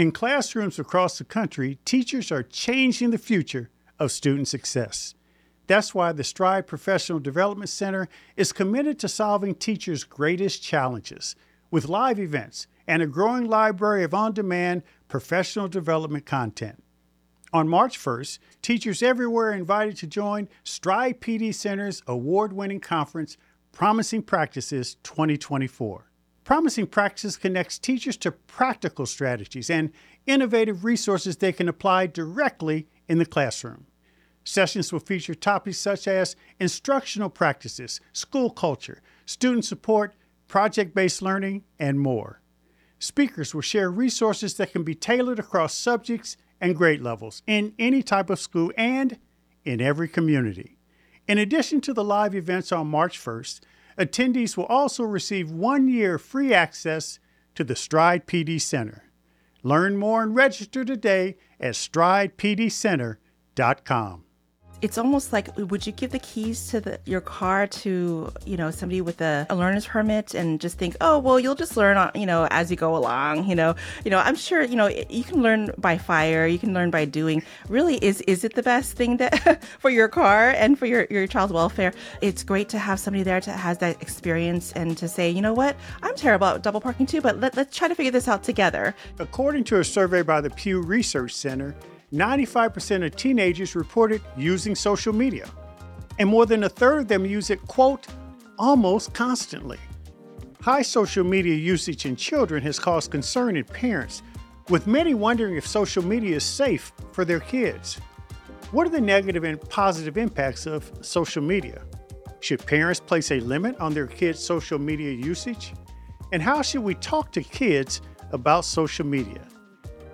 In classrooms across the country, teachers are changing the future of student success. That's why the Stride Professional Development Center is committed to solving teachers' greatest challenges with live events and a growing library of on demand professional development content. On March 1st, teachers everywhere are invited to join Stride PD Center's award winning conference, Promising Practices 2024. Promising Practices connects teachers to practical strategies and innovative resources they can apply directly in the classroom. Sessions will feature topics such as instructional practices, school culture, student support, project based learning, and more. Speakers will share resources that can be tailored across subjects and grade levels in any type of school and in every community. In addition to the live events on March 1st, attendees will also receive one year free access to the Stride PD Center. Learn more and register today at stridepdcenter.com it's almost like would you give the keys to the, your car to you know somebody with a, a, learner's permit and just think oh well you'll just learn on you know as you go along you know? You know i'm sure you know you can learn by fire you can learn by doing. Really is is it the best thing that for your car and for your, your child's welfare? It's great to have somebody there to has that experience and to say you know what? I'm terrible at double parking too but let, let's try to figure this out together. According to a survey by the pew research center 95% of teenagers reported using social media, and more than a third of them use it, quote, almost constantly. High social media usage in children has caused concern in parents, with many wondering if social media is safe for their kids. What are the negative and positive impacts of social media? Should parents place a limit on their kids' social media usage? And how should we talk to kids about social media?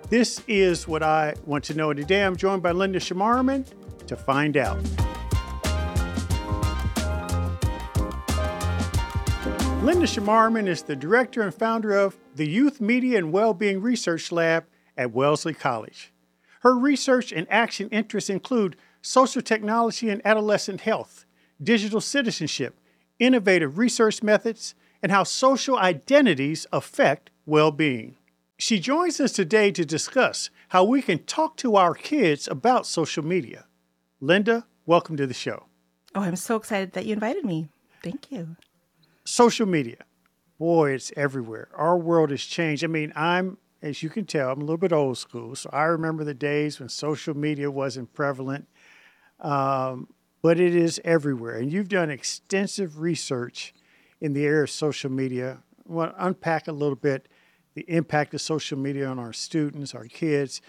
This is what I want to know. Today I'm joined by Linda Charmaraman to find out. Linda Charmaraman is the director and founder of the Youth Media and Wellbeing Research Lab at Wellesley College. Her research and action interests include social technology and adolescent health, digital citizenship, innovative research methods, and how social identities affect well being. She joins us today to discuss how we can talk to our kids about social media. Linda, welcome to the show. Oh, I'm so excited that you invited me. Thank you. Social media. Boy, it's everywhere. Our world has changed. I mean, I'm, as you can tell, I'm a little bit old school. So I remember the days when social media wasn't prevalent, um, but it is everywhere. And you've done extensive research in the area of social media. I want to unpack a little bit the impact of social media on our students, our kids.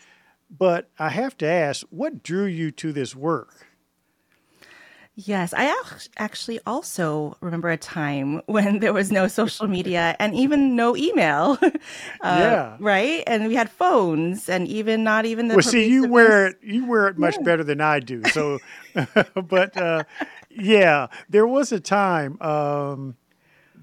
But I have to ask, what drew you to this work? Yes, I actually also remember a time when there was no social media and even no email. uh, yeah. Right, and we had phones, and even not even the. Well, see, you wear it. You wear it much yeah. better than I do. So, but uh, yeah, there was a time. Um,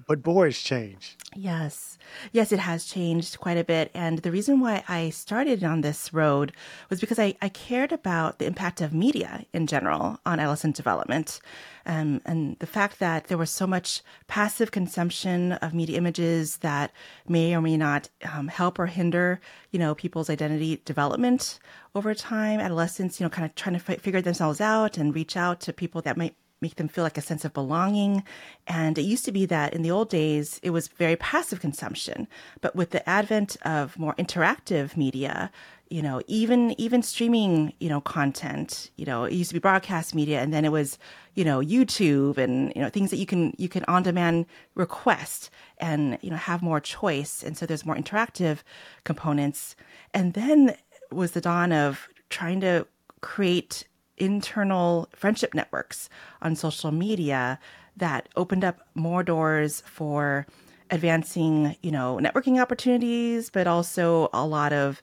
but boys change. Yes. Yes, it has changed quite a bit. And the reason why I started on this road was because I, I cared about the impact of media in general on adolescent development. Um, and the fact that there was so much passive consumption of media images that may or may not um, help or hinder, you know, people's identity development over time. Adolescents, you know, kind of trying to f- figure themselves out and reach out to people that might make them feel like a sense of belonging. And it used to be that in the old days, it was very passive consumption. But with the advent of more interactive media, you know, even even streaming, you know, content, you know, it used to be broadcast media and then it was, you know, YouTube and, you know, things that you can you can on demand request and, you know, have more choice. And so there's more interactive components. And then was the dawn of trying to create internal friendship networks on social media that opened up more doors for advancing, you know, networking opportunities, but also a lot of,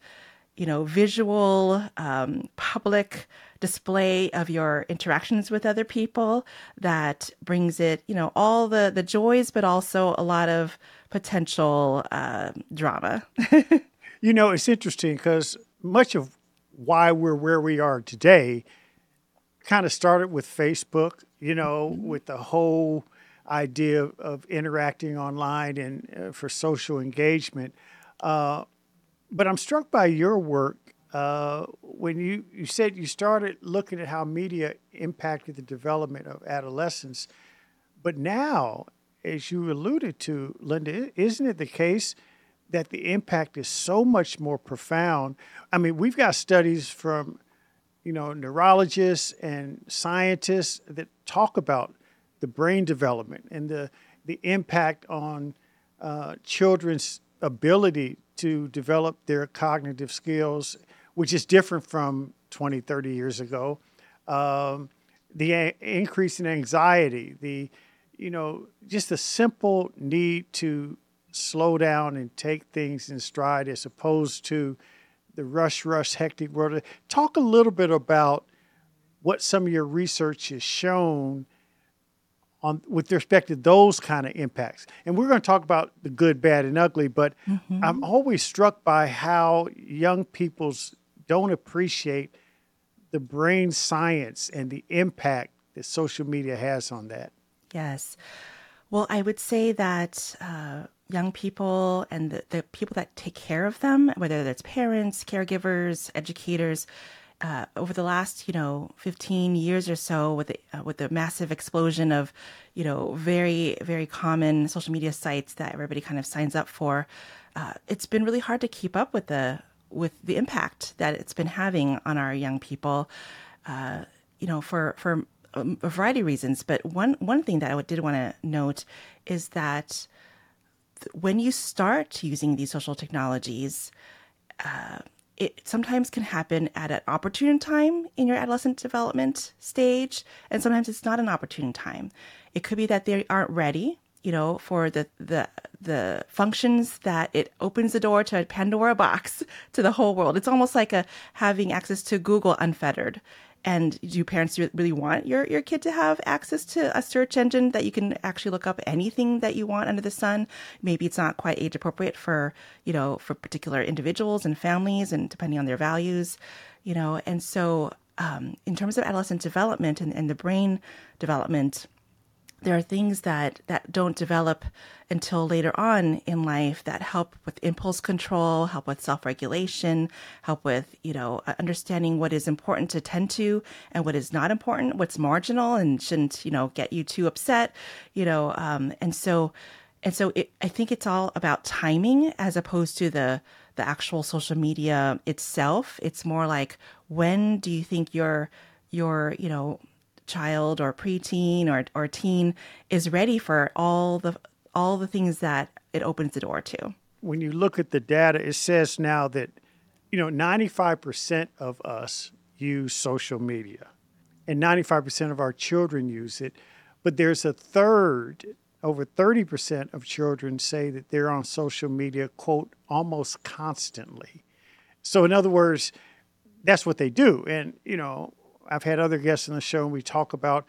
you know, visual, um, public display of your interactions with other people that brings it, you know, all the the joys, but also a lot of potential uh, drama. you know, it's interesting because much of why we're where we are today kind of started with Facebook, you know, with the whole idea of interacting online and uh, for social engagement. Uh, But I'm struck by your work uh, when you, you said you started looking at how media impacted the development of adolescents. But now, as you alluded to, Linda, isn't it the case that the impact is so much more profound? I mean, we've got studies from, you know, neurologists and scientists that talk about the brain development and the the impact on uh, children's ability to develop their cognitive skills, which is different from 20, 30 years ago. Um, the a- increase in anxiety, the you know, just the simple need to slow down and take things in stride as opposed to the rush, rush, hectic world. Talk a little bit about what some of your research has shown on with respect to those kind of impacts. And we're going to talk about the good, bad, and ugly, but mm-hmm. I'm always struck by how young people's don't appreciate the brain science and the impact that social media has on that. Yes. Well, I would say that uh, young people and the, the, people that take care of them, whether that's parents, caregivers, educators, uh, over the last, you know, 15 years or so, with the, uh, with the massive explosion of, you know, very very common social media sites that everybody kind of signs up for, uh, it's been really hard to keep up with the with the impact that it's been having on our young people. Uh, you know, for for um, a variety of reasons, but one one thing that I did want to note is that when you start using these social technologies, uh, it sometimes can happen at an opportune time in your adolescent development stage, and sometimes it's not an opportune time. It could be that they aren't ready, you know, for the the the functions that it opens the door to a Pandora box to the whole world. It's almost like a having access to Google unfettered. And do parents really want your, your kid to have access to a search engine that you can actually look up anything that you want under the sun? Maybe it's not quite age appropriate for, you know, for particular individuals and families and depending on their values, you know. And so, um, in terms of adolescent development and, and the brain development, there are things that that don't develop until later on in life that help with impulse control help with self-regulation help with you know understanding what is important to tend to and what is not important what's marginal and shouldn't you know get you too upset you know um, and so and so it, i think it's all about timing as opposed to the the actual social media itself. It's more like when do you think your your you know child or preteen or or teen is ready for all the all the things that it opens the door to. When you look at the data, it says now that you know 95% of us use social media and 95% of our children use it, but there's a third over 30% of children say that they're on social media quote almost constantly. So in other words, that's what they do and you know I've had other guests on the show, and we talk about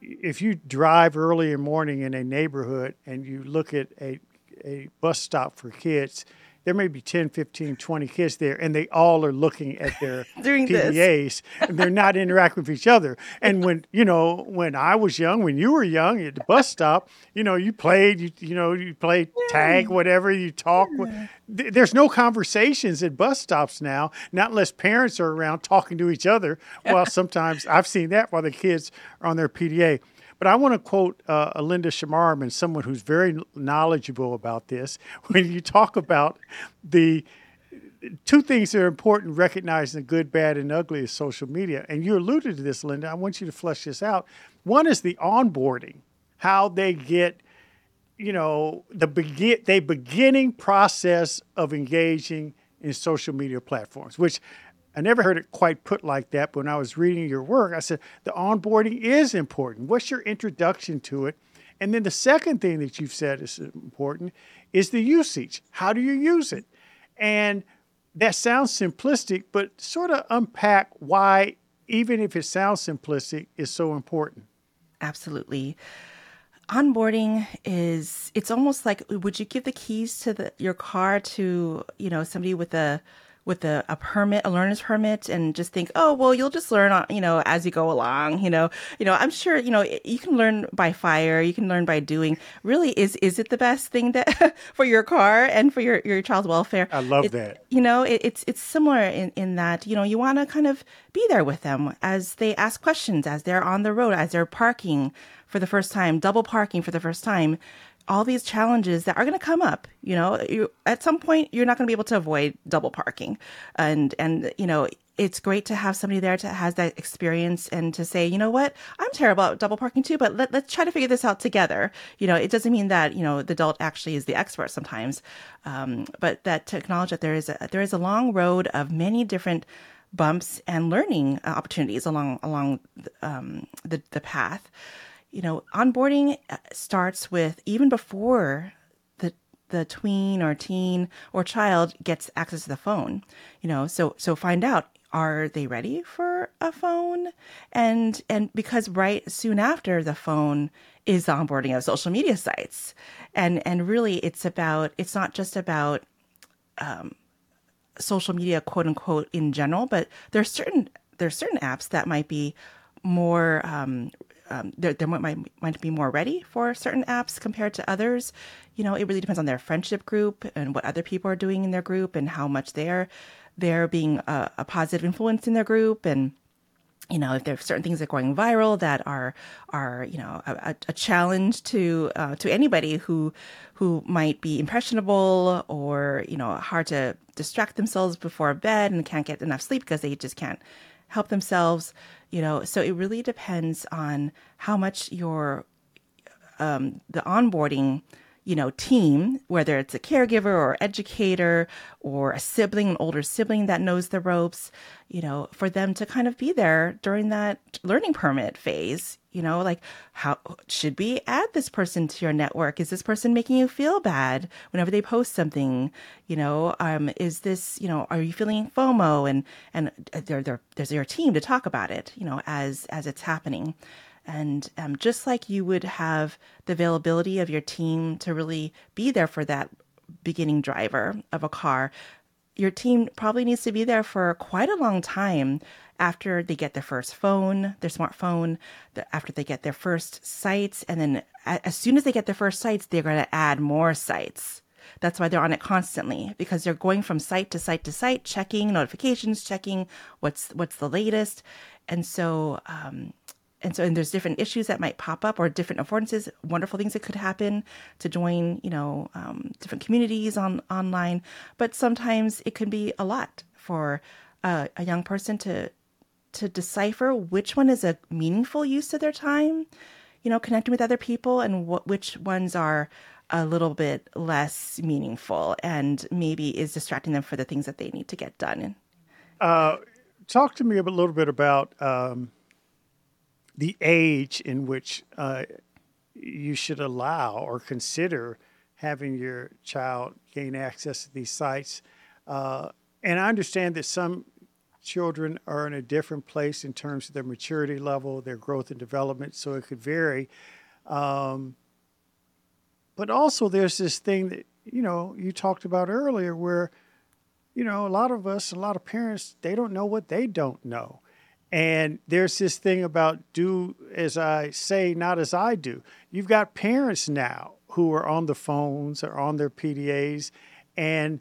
if you drive early in the morning in a neighborhood and you look at a, a bus stop for kids, there may be 10, 15, 20 kids there, and they all are looking at their Doing PDAs, and they're not interacting with each other. And when you know, when I was young, when you were young at the bus stop, you know, you played, you you know, you played tag, whatever, you talk. Yeah. There's no conversations at bus stops now, not unless parents are around talking to each other. Well, sometimes I've seen that while the kids are on their PDA. But I want to quote uh, Linda Charmaraman, someone who's very knowledgeable about this. When you talk about the two things that are important recognizing the good, bad, and ugly of social media, and you alluded to this, Linda. I want you to flesh this out. One is the onboarding, how they get, you know, the begin the beginning process of engaging in social media platforms, which I never heard it quite put like that, but when I was reading your work, I said the onboarding is important. What's your introduction to it? And then the second thing that you've said is important is the usage. How do you use it? And that sounds simplistic, but sort of unpack why, even if it sounds simplistic, is so important. Absolutely. Onboarding is it's almost like would you give the keys to the, your car to, you know, somebody with a with a, a permit, a learner's permit, and just think, oh, well, you'll just learn, on, you know, as you go along. You know, you know, I'm sure, you know, you can learn by fire, you can learn by doing. Really, is is it the best thing that for your car and for your your child's welfare? I love it, that. You know, it, it's it's similar in in that you know you want to kind of be there with them as they ask questions, as they're on the road, as they're parking for the first time, double parking for the first time all these challenges that are going to come up. You know, you, at some point you're not going to be able to avoid double parking, and and you know it's great to have somebody there to has that experience and to say, you know what, I'm terrible at double parking too, but let, let's try to figure this out together. You know, it doesn't mean that you know the adult actually is the expert sometimes, um, but that to acknowledge that there is a there is a long road of many different bumps and learning opportunities along along um, the the path you know, onboarding uh, starts with even before the the tween or teen or child gets access to the phone. You know, so so find out are they ready for a phone and and because right soon after the phone is the onboarding of social media sites and and really it's about it's not just about um, social media quote unquote in general but there's certain there's certain apps that might be more um, um, there, might, might be more ready for certain apps compared to others. You know, it really depends on their friendship group and what other people are doing in their group and how much they're they're being a, a positive influence in their group and you know if there are certain things that are going viral that are are you know a, a challenge to uh, to anybody who who might be impressionable or you know hard to distract themselves before bed and can't get enough sleep because they just can't help themselves you know so it really depends on how much your um, the onboarding you know team whether it's a caregiver or educator or a sibling an older sibling that knows the ropes you know for them to kind of be there during that learning permit phase you know like how should we add this person to your network? Is this person making you feel bad whenever they post something? You know um is this you know are you feeling fomo? And and there, there there's your team to talk about it you know as as it's happening and um, just like you would have the availability of your team to really be there for that beginning driver of a car your team probably needs to be there for quite a long time after they get their first phone, their smartphone, after they get their first sites. And then as soon as they get their first sites, they're going to add more sites. That's why they're on it constantly because they're going from site to site to site, checking notifications, checking what's what's the latest, and so um, and so and there's different issues that might pop up or different affordances wonderful things that could happen to join you know um, different communities on online. But sometimes it can be a lot for a young person to to decipher which one is a meaningful use of their time you know connecting with other people and what which ones are a little bit less meaningful and maybe is distracting them for the things that they need to get done. Uh, talk to me a little bit about um the age in which uh, you should allow or consider having your child gain access to these sites. Uh, and I understand that some children are in a different place in terms of their maturity level, their growth and development, so it could vary. Um, but also, there's this thing that you know you talked about earlier, where you know a lot of us, a lot of parents, they don't know what they don't know. And there's this thing about do as I say, not as I do. You've got parents now who are on the phones or on their PDAs. And,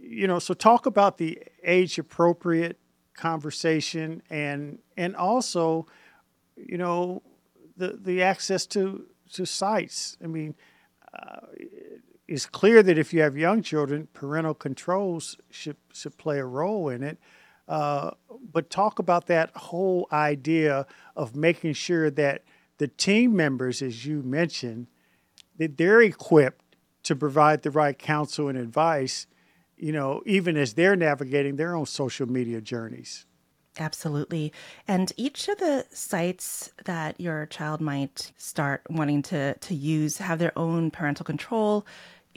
you know, so talk about the age appropriate conversation and and also, you know, the, the access to, to sites. I mean, uh, it's clear that if you have young children, parental controls should, should play a role in it. Uh, but talk about that whole idea of making sure that the team members, as you mentioned, that they're equipped to provide the right counsel and advice, you know, even as they're navigating their own social media journeys. Absolutely. And each of the sites that your child might start wanting to, to use have their own parental control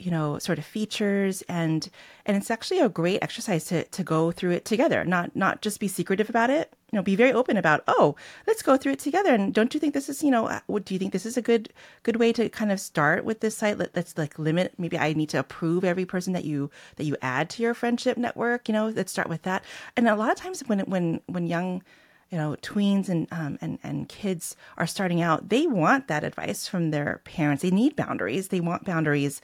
you know sort of features and and it's actually a great exercise to to go through it together not not just be secretive about it you know be very open about oh let's go through it together and don't you think this is you know what do you think this is a good good way to kind of start with this site? Let, let's like limit maybe i need to approve every person that you that you add to your friendship network you know let's start with that. And a lot of times when when when young you know tweens and um, and and kids are starting out they want that advice from their parents. They need boundaries. They want boundaries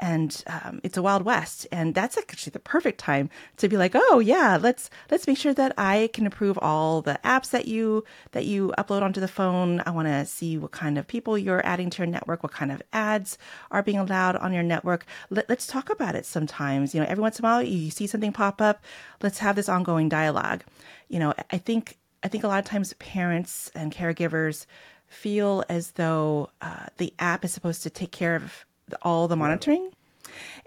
and um, it's a wild west and that's actually the perfect time to be like oh yeah let's let's make sure that i can approve all the apps that you that you upload onto the phone. I want to see what kind of people you're adding to your network what kind of ads are being allowed on your network. Let, let's talk about it sometimes. You know every once in a while you see something pop up. Let's have this ongoing dialogue. You know i think I think a lot of times parents and caregivers feel as though uh, the app is supposed to take care of all the monitoring.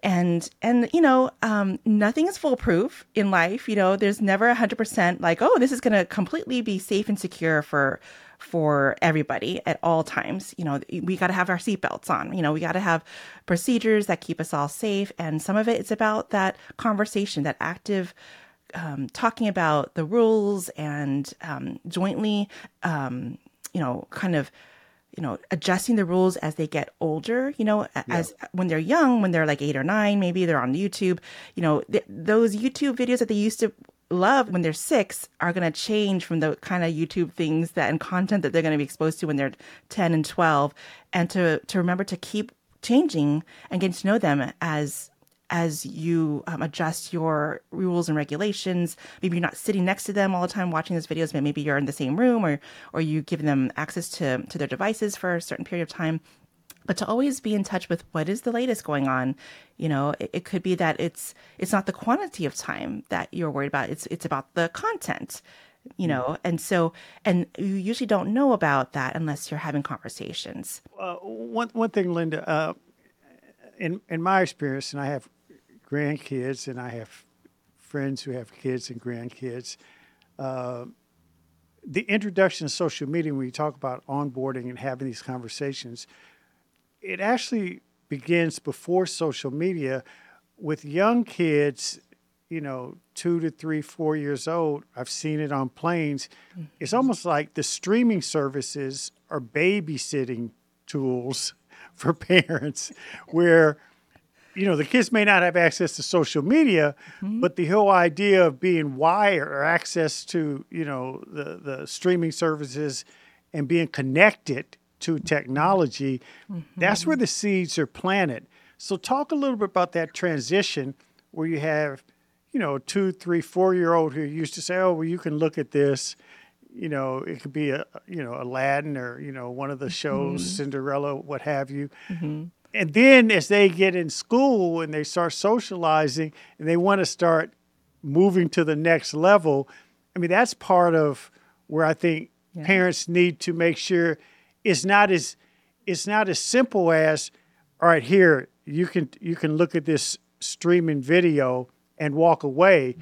And and you know um, nothing is foolproof in life. You know there's never a hundred percent like oh this is going to completely be safe and secure for for everybody at all times. You know, we got to have our seatbelts on. You know, we got to have procedures that keep us all safe. And some of it is about that conversation, that active um, talking about the rules and um, jointly, um, you know, kind of, you know, adjusting the rules as they get older. You know, as yeah. when they're young, when they're like eight or nine, maybe they're on YouTube. You know, th- those YouTube videos that they used to love when they're six are going to change from the kind of YouTube things that and content that they're going to be exposed to when they're 10 and 12 and to to remember to keep changing and getting to know them as as you um, adjust your rules and regulations. Maybe you're not sitting next to them all the time watching those videos, but maybe you're in the same room or or you give them access to to their devices for a certain period of time. But to always be in touch with what is the latest going on, you know, it, it could be that it's it's not the quantity of time that you're worried about. It's it's about the content you know and so and you usually don't know about that unless you're having conversations uh, one one thing linda uh, in in my experience and i have grandkids, and I have friends who have kids and grandkids. Uh, the introduction of social media, when you talk about onboarding and having these conversations, it actually begins before social media with young kids, you know, two to three, four years old. I've seen it on planes. Mm-hmm. It's almost like the streaming services are babysitting tools for parents where you know, the kids may not have access to social media, mm-hmm. but the whole idea of being wired or access to, you know, the, the streaming services and being connected to technology, mm-hmm. that's where the seeds are planted. So talk a little bit about that transition where you have, you know, two, three, four year old who used to say, Oh, well, you can look at this. You know, it could be a you know, Aladdin or, you know, one of the shows, mm-hmm. Cinderella, what have you mm-hmm and then as they get in school and they start socializing and they want to start moving to the next level, I mean that's part of where I think yeah. parents need to make sure it's not as it's not as simple as all right here you can you can look at this streaming video and walk away.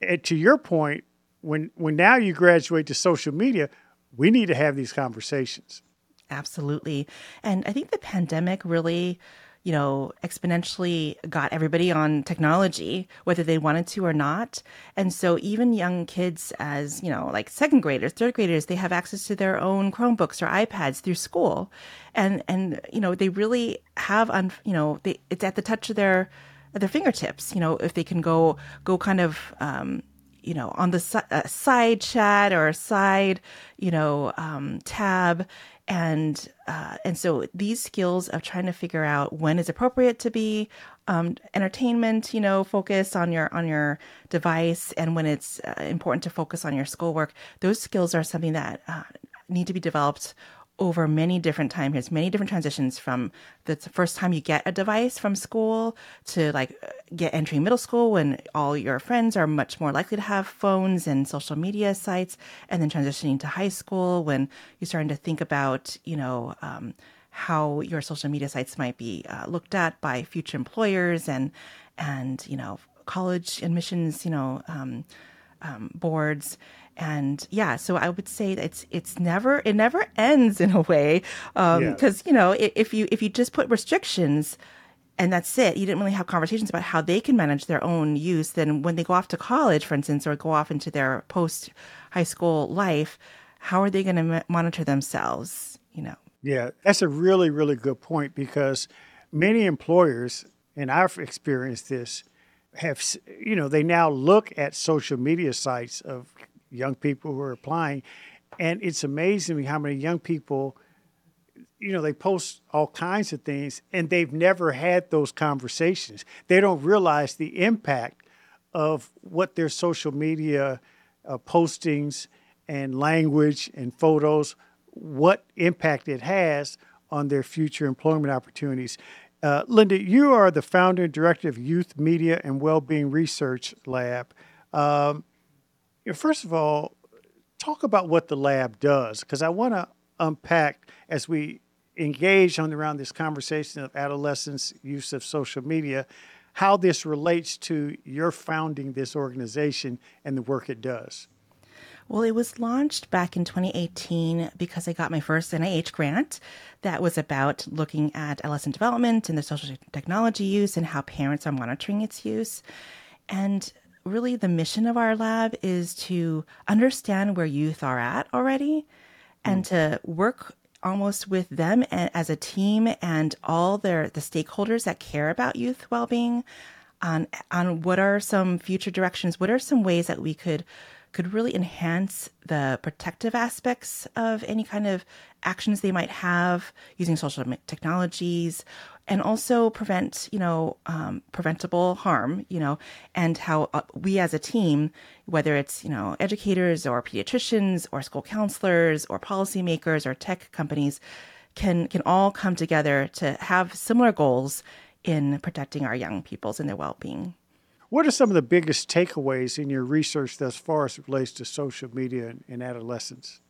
And to your point, when when now you graduate to social media, we need to have these conversations. Absolutely. And I think the pandemic really, you know, exponentially got everybody on technology, whether they wanted to or not. And so even young kids as, you know, like second graders, third graders, they have access to their own Chromebooks or iPads through school. And, and, you know, they really have, un, you know, they, it's at the touch of their, their fingertips, you know, if they can go, go kind of, um, you know, on the si- uh, side chat or side, you know, um, tab and uh, and so these skills of trying to figure out when is appropriate to be um, entertainment, you know, focus on your on your device, and when it's uh, important to focus on your schoolwork, those skills are something that uh, need to be developed over many different time periods, many different transitions from the first time you get a device from school to like get entering middle school when all your friends are much more likely to have phones and social media sites, and then transitioning to high school when you're starting to think about, you know, um, how your social media sites might be uh, looked at by future employers and and you know college admissions, you know. Um, um, boards and yeah so i would say it's it's never it never ends in a way because um, yeah. you know if you if you just put restrictions and that's it. You didn't really have conversations about how they can manage their own use. Then when they go off to college, for instance, or go off into their post high school life, how are they going to monitor themselves? You know. Yeah, that's a really, really good point because many employers, and I've experienced this, have, you know, they now look at social media sites of young people who are applying, and it's amazing how many young people, you know, they post all kinds of things and they've never had those conversations. They don't realize the impact of what their social media uh, postings and language and photos what impact it has on their future employment opportunities. Uh, Linda, you are the founder and director of Youth Media and Wellbeing Research Lab. Um, first of all, talk about what the lab does, because I want to unpack as we engage on around this conversation of adolescents' use of social media, how this relates to your founding this organization and the work it does. Well, it was launched back in 2018 because I got my first NIH grant that was about looking at adolescent development and the social technology use and how parents are monitoring its use. And really, the mission of our lab is to understand where youth are at already and mm. to work almost with them and as a team and all their the stakeholders that care about youth well-being on on what are some future directions what are some ways that we could could really enhance the protective aspects of any kind of actions they might have using social technologies and also prevent you know um, preventable harm you know and how uh, we as a team whether it's you know educators or pediatricians or school counselors or policymakers or tech companies can can all come together to have similar goals in protecting our young peoples and their well-being what are some of the biggest takeaways in your research thus far as it relates to social media and adolescence?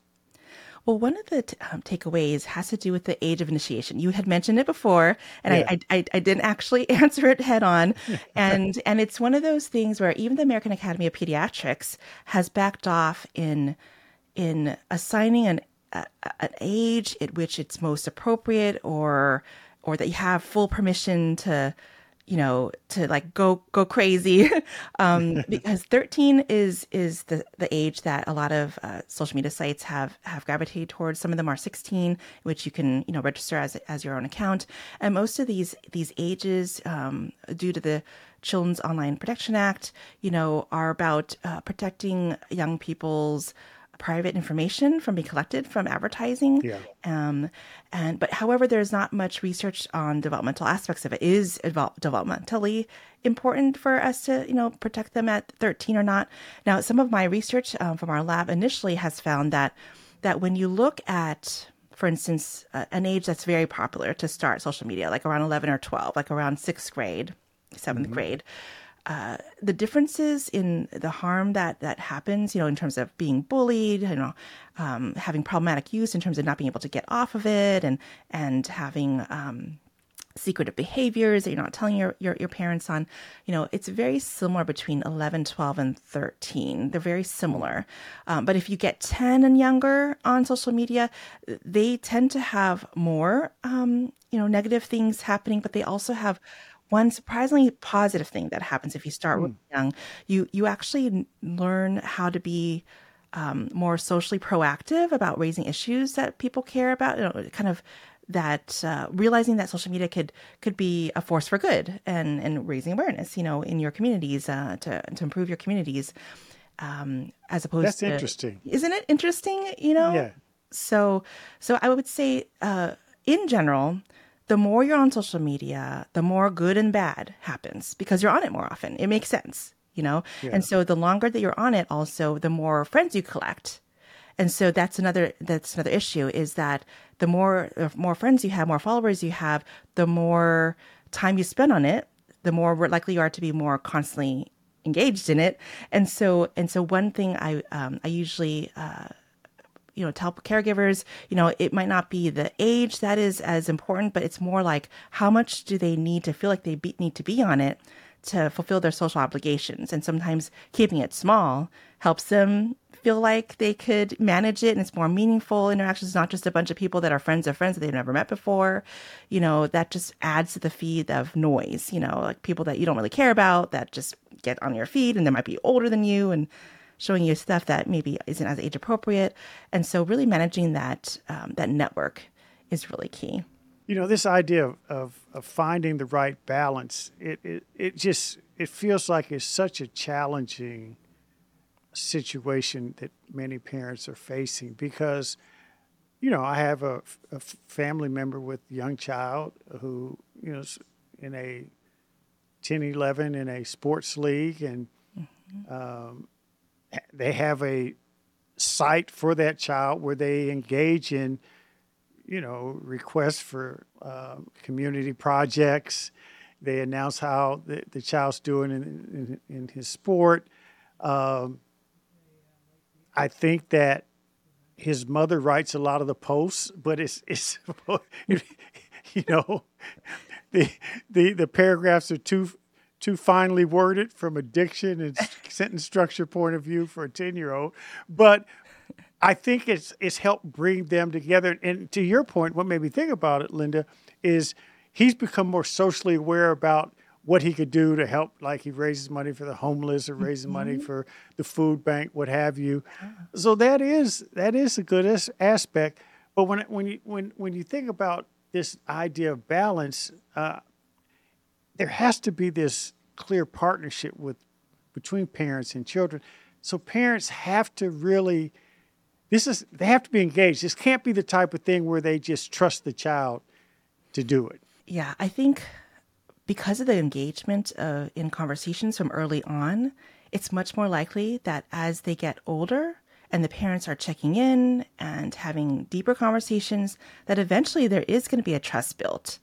Well, one of the t- um, takeaways has to do with the age of initiation. You had mentioned it before, and yeah. I, I, I, didn't actually answer it head on. and and it's one of those things where even the American Academy of Pediatrics has backed off in in assigning an a, an age at which it's most appropriate, or or that you have full permission to you know to like go go crazy. Um, because 13 is is the the age that a lot of uh, social media sites have have gravitated towards. Some of them are 16 which you can you know register as as your own account. And most of these these ages um, due to the children's online protection act you know are about uh, protecting young people's private information from being collected from advertising. Yeah. Um, and but however, there's not much research on developmental aspects of it. Is developmentally important for us to you know protect them at 13 or not? Now, some of my research um, from our lab initially has found that that when you look at for instance, uh, an age that's very popular to start social media, like around 11 or 12, like around sixth grade, 7th mm-hmm. grade, uh, the differences in the harm that that happens, you know, in terms of being bullied, you know, um, having problematic use in terms of not being able to get off of it, and and having um, secretive behaviors that you're not telling your, your, your parents on you know it's very similar between 11 12 and 13 they're very similar. Um, but if you get 10 and younger on social media they tend to have more um, you know negative things happening but they also have one surprisingly positive thing that happens if you start mm. young, you you actually learn how to be um, more socially proactive about raising issues that people care about. You know, kind of that uh, realizing that social media could could be a force for good and and raising awareness. You know, in your communities uh, to to improve your communities. Um, as opposed that's to, interesting, isn't it interesting? You know, yeah. So so I would say, uh, in general, the more you're on social media, the more good and bad happens because you're on it more often. It makes sense, you know? Yeah. And so the longer that you're on it also, the more friends you collect. And so that's another that's another issue is that the more more friends you have, more followers you have, the more time you spend on it, the more likely you are to be more constantly engaged in it. And so and so one thing I um, I usually uh, you know tell caregivers you know it might not be the age that is as important but it's more like how much do they need to feel like they be, need to be on it to fulfill their social obligations and sometimes keeping it small helps them feel like they could manage it and it's more meaningful interactions, not just a bunch of people that are friends of friends that they've never met before. You know, that just adds to the feed of noise, you know, like people that you don't really care about that just get on your feed and they might be older than you and showing you stuff that maybe isn't as age appropriate. And so really managing that um, that network is really key. You know, this idea of, of, of finding the right balance, it, it, it just it feels like it's such a challenging situation that many parents are facing because you know i have a, a family member with a young child who you know is in a 10 11 in a sports league and mm-hmm. um, they have a site for that child where they engage in you know requests for uh, community projects. They announce how the, the child's doing in, in, in his sport. Um, I think that his mother writes a lot of the posts, but it's it's you know the the the paragraphs are too too finely worded from a diction and sentence structure point of view for a 10 year old but i think it's it's helped bring them together and to your point what made me think about it linda is he's become more socially aware about what he could do to help, like he raises money for the homeless or raises mm-hmm. money for the food bank, what have you. So that is that is a good as- aspect. But when when you when when you think about this idea of balance, uh, there has to be this clear partnership with between parents and children. So parents have to really this is they have to be engaged. This can't be the type of thing where they just trust the child to do it. Yeah, I think because of the engagement uh, in conversations from early on, it's much more likely that as they get older and the parents are checking in and having deeper conversations, that eventually there is going to be a trust built,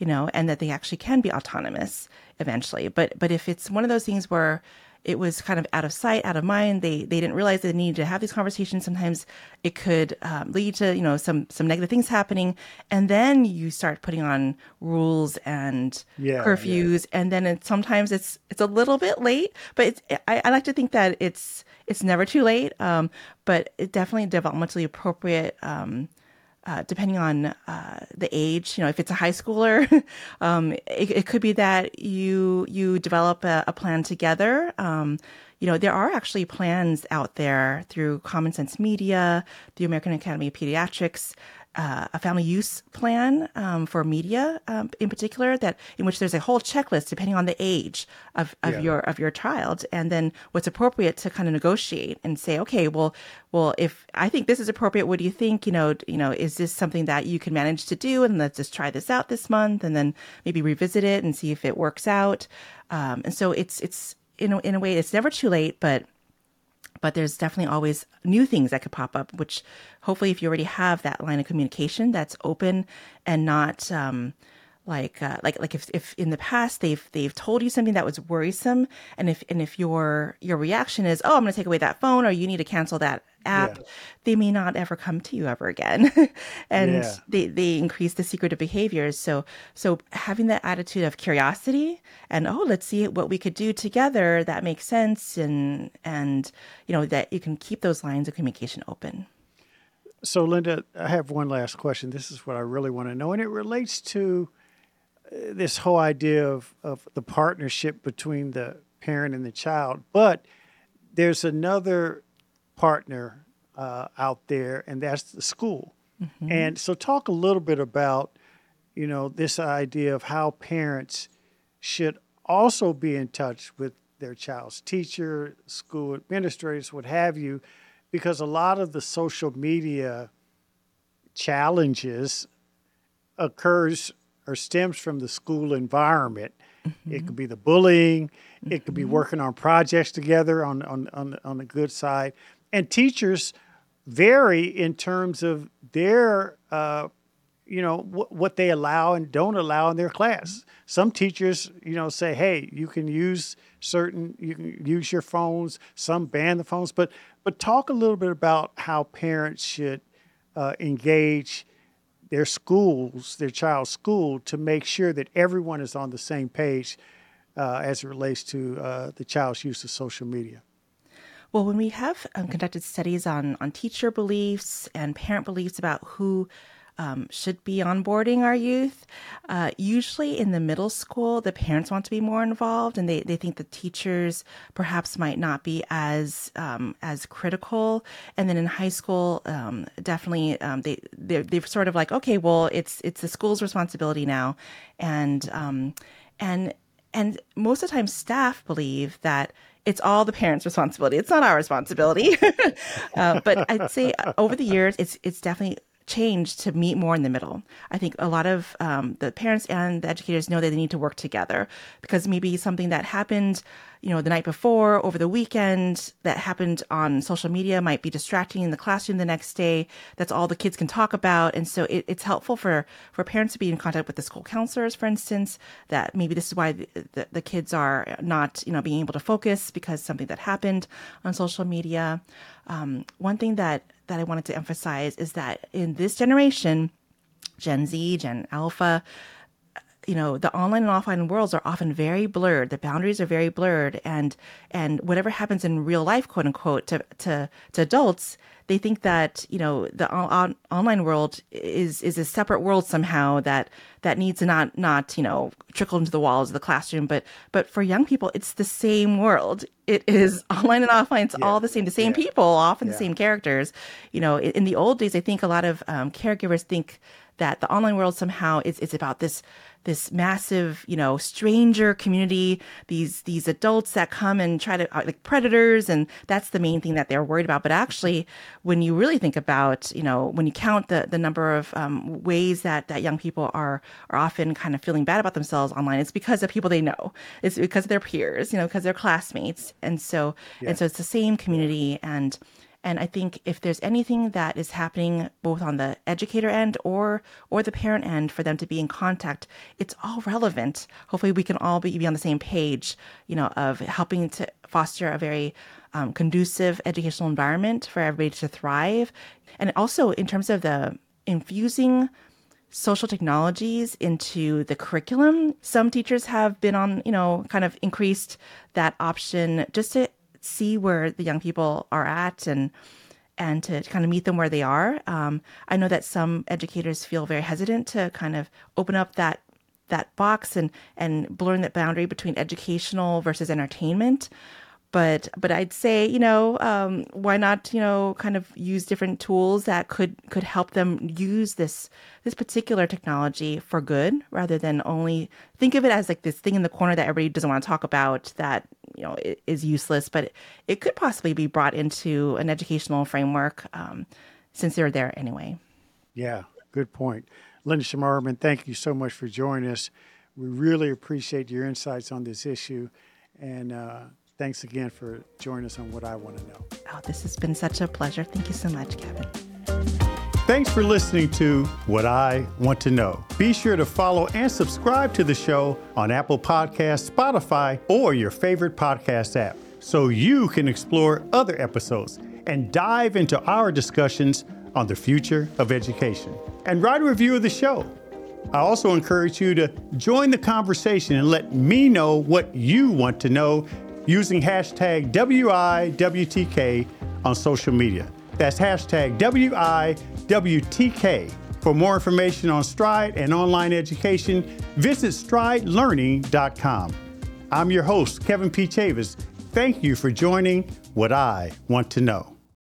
you know, and that they actually can be autonomous eventually. But but if it's one of those things where it was kind of out of sight, out of mind. They they didn't realize they needed to have these conversations. Sometimes it could um, lead to you know some some negative things happening, and then you start putting on rules and yeah, curfews, yeah. and then it, sometimes it's it's a little bit late. But it's, I, I like to think that it's it's never too late. Um, but it definitely developmentally appropriate. Um, uh, depending on uh, the age, you know, if it's a high schooler, um, it, it, could be that you you develop a, a plan together. Um, you know, there are actually plans out there through Common Sense Media, the American Academy of Pediatrics, uh, a family use plan um, for media um, in particular that in which there's a whole checklist depending on the age of, of yeah. your of your child. And then what's appropriate to kind of negotiate and say okay well well if I think this is appropriate. What do you think? You know you know is this something that you can manage to do? And let's just try this out this month and then maybe revisit it and see if it works out. Um, and so it's it's in a, in a way it's never too late but but there's definitely always new things that could pop up which hopefully if you already have that line of communication that's open and not um, like uh, like like if, if in the past they've they've told you something that was worrisome and if and if your your reaction is oh i'm going to take away that phone or you need to cancel that app yeah. they may not ever come to you ever again and yeah. they they increase the secretive behaviors so so having that attitude of curiosity and oh let's see what we could do together that makes sense and and you know that you can keep those lines of communication open so linda i have one last question this is what i really want to know and it relates to uh, this whole idea of, of the partnership between the parent and the child. But there's another partner uh, out there, and that's the school. Mm-hmm. And so, talk a little bit about, you know, this idea of how parents should also be in touch with their child's teacher, school administrators, what have you, because a lot of the social media challenges occurs or stems from the school environment. Mm-hmm. It could be the bullying. It could be mm-hmm. working on projects together on, on, on, on the good side. And teachers vary in terms of their, uh, you know, w- what they allow and don't allow in their class. Some teachers, you know, say, hey, you can use certain, you can use your phones. Some ban the phones. But, but talk a little bit about how parents should uh, engage their schools, their child's school, to make sure that everyone is on the same page uh, as it relates to uh, the child's use of social media? Well, when we have um, conducted studies on on teacher beliefs and parent beliefs about who um, should be onboarding our youth. Uh, usually in the middle school, the parents want to be more involved, and they, they think the teachers perhaps might not be as um, as critical. And then in high school, um, definitely um, they they're, they're, sort of like, okay, well, it's it's the school's responsibility now, and um, and and most of the time, staff believe that it's all the parents' responsibility. It's not our responsibility. uh, but I'd say uh, over the years, it's it's definitely change to meet more in the middle. I think a lot of um, the parents and the educators know that they need to work together because maybe something that happened, you know, the night before, over the weekend, that happened on social media might be distracting in the classroom the next day. That's all the kids can talk about, and so it, it's helpful for for parents to be in contact with the school counselors, for instance. That maybe this is why the, the, the kids are not, you know, being able to focus because something that happened on social media. Um, one thing that that I wanted to emphasize is that in this generation, Gen Z, Gen Alpha, you know, the online and offline worlds are often very blurred. The boundaries are very blurred, and and whatever happens in real life, quote unquote, to to to adults they think that you know the on- online world is is a separate world somehow that that needs to not not you know trickle into the walls of the classroom but but for young people it's the same world it is online and offline it's yeah. all the same the same yeah. people often yeah. the same characters you know in, in, the old days i think a lot of um, caregivers think that the online world somehow is is about this this massive, you know, stranger community, these these adults that come and try to uh, like predators and that's the main thing that they're worried about. But actually, when you really think about, you know, when you count the the number of um, ways that that young people are are often kind of feeling bad about themselves online, it's because of people they know. It's because of their peers, you know, because they're classmates. And so yeah. and so it's the same community and and I think if there's anything that is happening both on the educator end or or the parent end for them to be in contact, it's all relevant. Hopefully, we can all be, be on the same page, you know, of helping to foster a very um, conducive educational environment for everybody to thrive, and also in terms of the infusing social technologies into the curriculum. Some teachers have been on, you know, kind of increased that option just to see where the young people are at and and to kind of meet them where they are. Um, I know that some educators feel very hesitant to kind of open up that that box and and blurring that boundary between educational versus entertainment but but I'd say you know um, why not you know kind of use different tools that could could help them use this this particular technology for good rather than only think of it as like this thing in the corner that everybody doesn't want to talk about that you know is useless but it, it could possibly be brought into an educational framework um, since they're there anyway. Yeah, good point. Linda Charmaraman, thank you so much for joining us. We really appreciate your insights on this issue and. Uh, Thanks again for joining us on What I Want to Know. Oh, this has been such a pleasure. Thank you so much, Kevin. Thanks for listening to What I Want to Know. Be sure to follow and subscribe to the show on Apple Podcasts, Spotify, or your favorite podcast app so you can explore other episodes and dive into our discussions on the future of education. And write a review of the show. I also encourage you to join the conversation and let me know what you want to know using hashtag WIWTK on social media. That's hashtag WIWTK. For more information on Stride and online education, visit stridelearning.com. I'm your host, Kevin P. Chavous. Thank you for joining What I Want to Know.